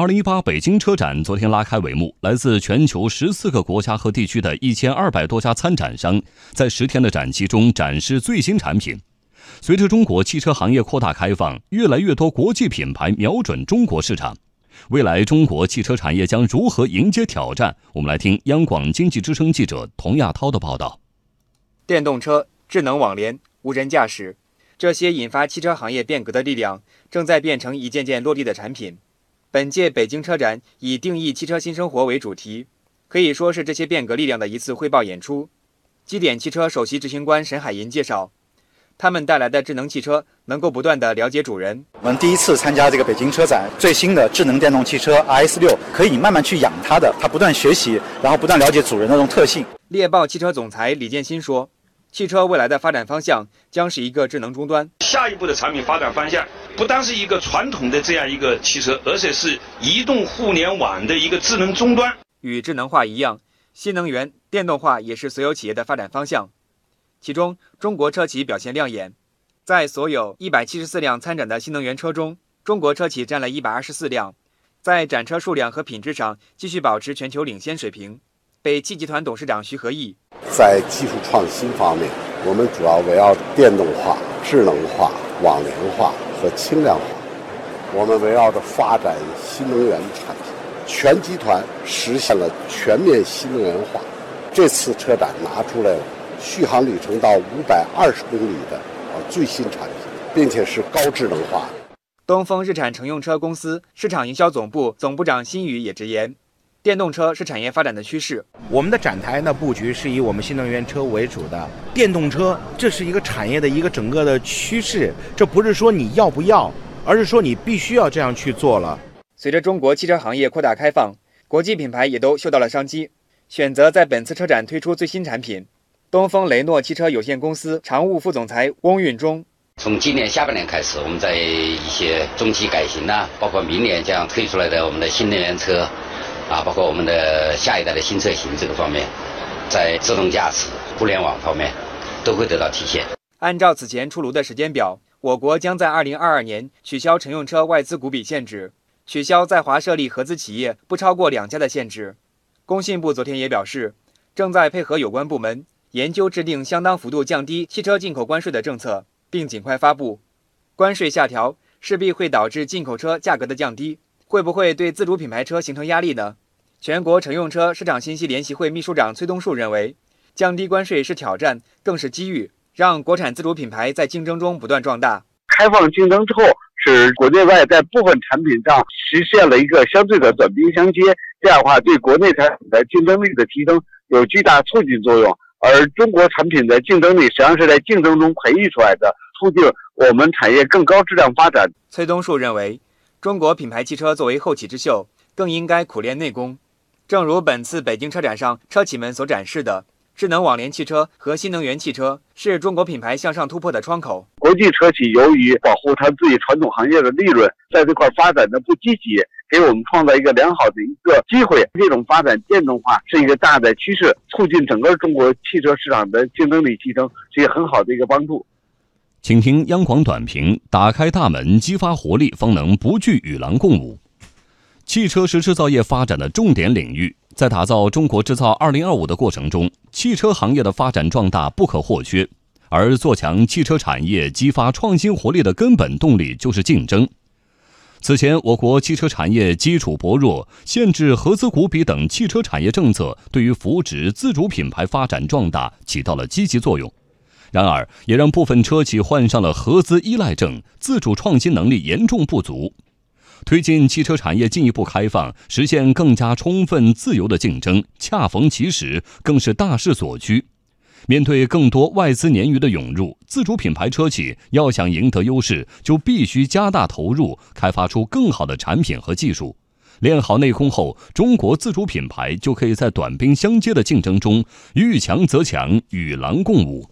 二零一八北京车展昨天拉开帷幕，来自全球十四个国家和地区的一千二百多家参展商在十天的展期中展示最新产品。随着中国汽车行业扩大开放，越来越多国际品牌瞄准中国市场。未来中国汽车产业将如何迎接挑战？我们来听央广经济之声记者童亚涛的报道。电动车、智能网联、无人驾驶，这些引发汽车行业变革的力量，正在变成一件件落地的产品。本届北京车展以“定义汽车新生活”为主题，可以说是这些变革力量的一次汇报演出。基点汽车首席执行官沈海银介绍，他们带来的智能汽车能够不断的了解主人。我们第一次参加这个北京车展，最新的智能电动汽车 RS 六可以慢慢去养它的，它不断学习，然后不断了解主人的这种特性。猎豹汽车总裁李建新说。汽车未来的发展方向将是一个智能终端。下一步的产品发展方向不单是一个传统的这样一个汽车，而且是移动互联网的一个智能终端。与智能化一样，新能源电动化也是所有企业的发展方向。其中，中国车企表现亮眼，在所有一百七十四辆参展的新能源车中，中国车企占了一百二十四辆，在展车数量和品质上继续保持全球领先水平。北汽集团董事长徐和义。在技术创新方面，我们主要围绕着电动化、智能化、网联化和轻量化。我们围绕着发展新能源产品，全集团实现了全面新能源化。这次车展拿出来了续航里程到五百二十公里的啊最新产品，并且是高智能化。东风日产乘用车公司市场营销总部总部长辛宇也直言。电动车是产业发展的趋势。我们的展台呢布局是以我们新能源车为主的，电动车这是一个产业的一个整个的趋势。这不是说你要不要，而是说你必须要这样去做了。随着中国汽车行业扩大开放，国际品牌也都嗅到了商机，选择在本次车展推出最新产品。东风雷诺汽车有限公司常务副总裁翁运忠：从今年下半年开始，我们在一些中期改型呐，包括明年将推出来的我们的新能源车。啊，包括我们的下一代的新车型这个方面，在自动驾驶、互联网方面都会得到体现。按照此前出炉的时间表，我国将在二零二二年取消乘用车外资股比限制，取消在华设立合资企业不超过两家的限制。工信部昨天也表示，正在配合有关部门研究制定相当幅度降低汽车进口关税的政策，并尽快发布。关税下调势必会导致进口车价格的降低。会不会对自主品牌车形成压力呢？全国乘用车市场信息联席会秘书长崔东树认为，降低关税是挑战，更是机遇，让国产自主品牌在竞争中不断壮大。开放竞争之后，使国内外在部分产品上实现了一个相对的短兵相接，这样的话对国内产品的竞争力的提升有巨大促进作用。而中国产品的竞争力实际上是在竞争中培育出来的，促进我们产业更高质量发展。崔东树认为。中国品牌汽车作为后起之秀，更应该苦练内功。正如本次北京车展上车企们所展示的，智能网联汽车和新能源汽车是中国品牌向上突破的窗口。国际车企由于保护他自己传统行业的利润，在这块发展的不积极，给我们创造一个良好的一个机会。这种发展电动化是一个大的趋势，促进整个中国汽车市场的竞争力提升，是一个很好的一个帮助。请听央广短评：打开大门，激发活力，方能不惧与狼共舞。汽车是制造业发展的重点领域，在打造中国制造二零二五的过程中，汽车行业的发展壮大不可或缺。而做强汽车产业、激发创新活力的根本动力就是竞争。此前，我国汽车产业基础薄弱，限制合资股比等汽车产业政策，对于扶植自主品牌发展壮大起到了积极作用。然而，也让部分车企患上了合资依赖症，自主创新能力严重不足。推进汽车产业进一步开放，实现更加充分自由的竞争，恰逢其时，更是大势所趋。面对更多外资鲶鱼的涌入，自主品牌车企要想赢得优势，就必须加大投入，开发出更好的产品和技术。练好内功后，中国自主品牌就可以在短兵相接的竞争中遇强则强，与狼共舞。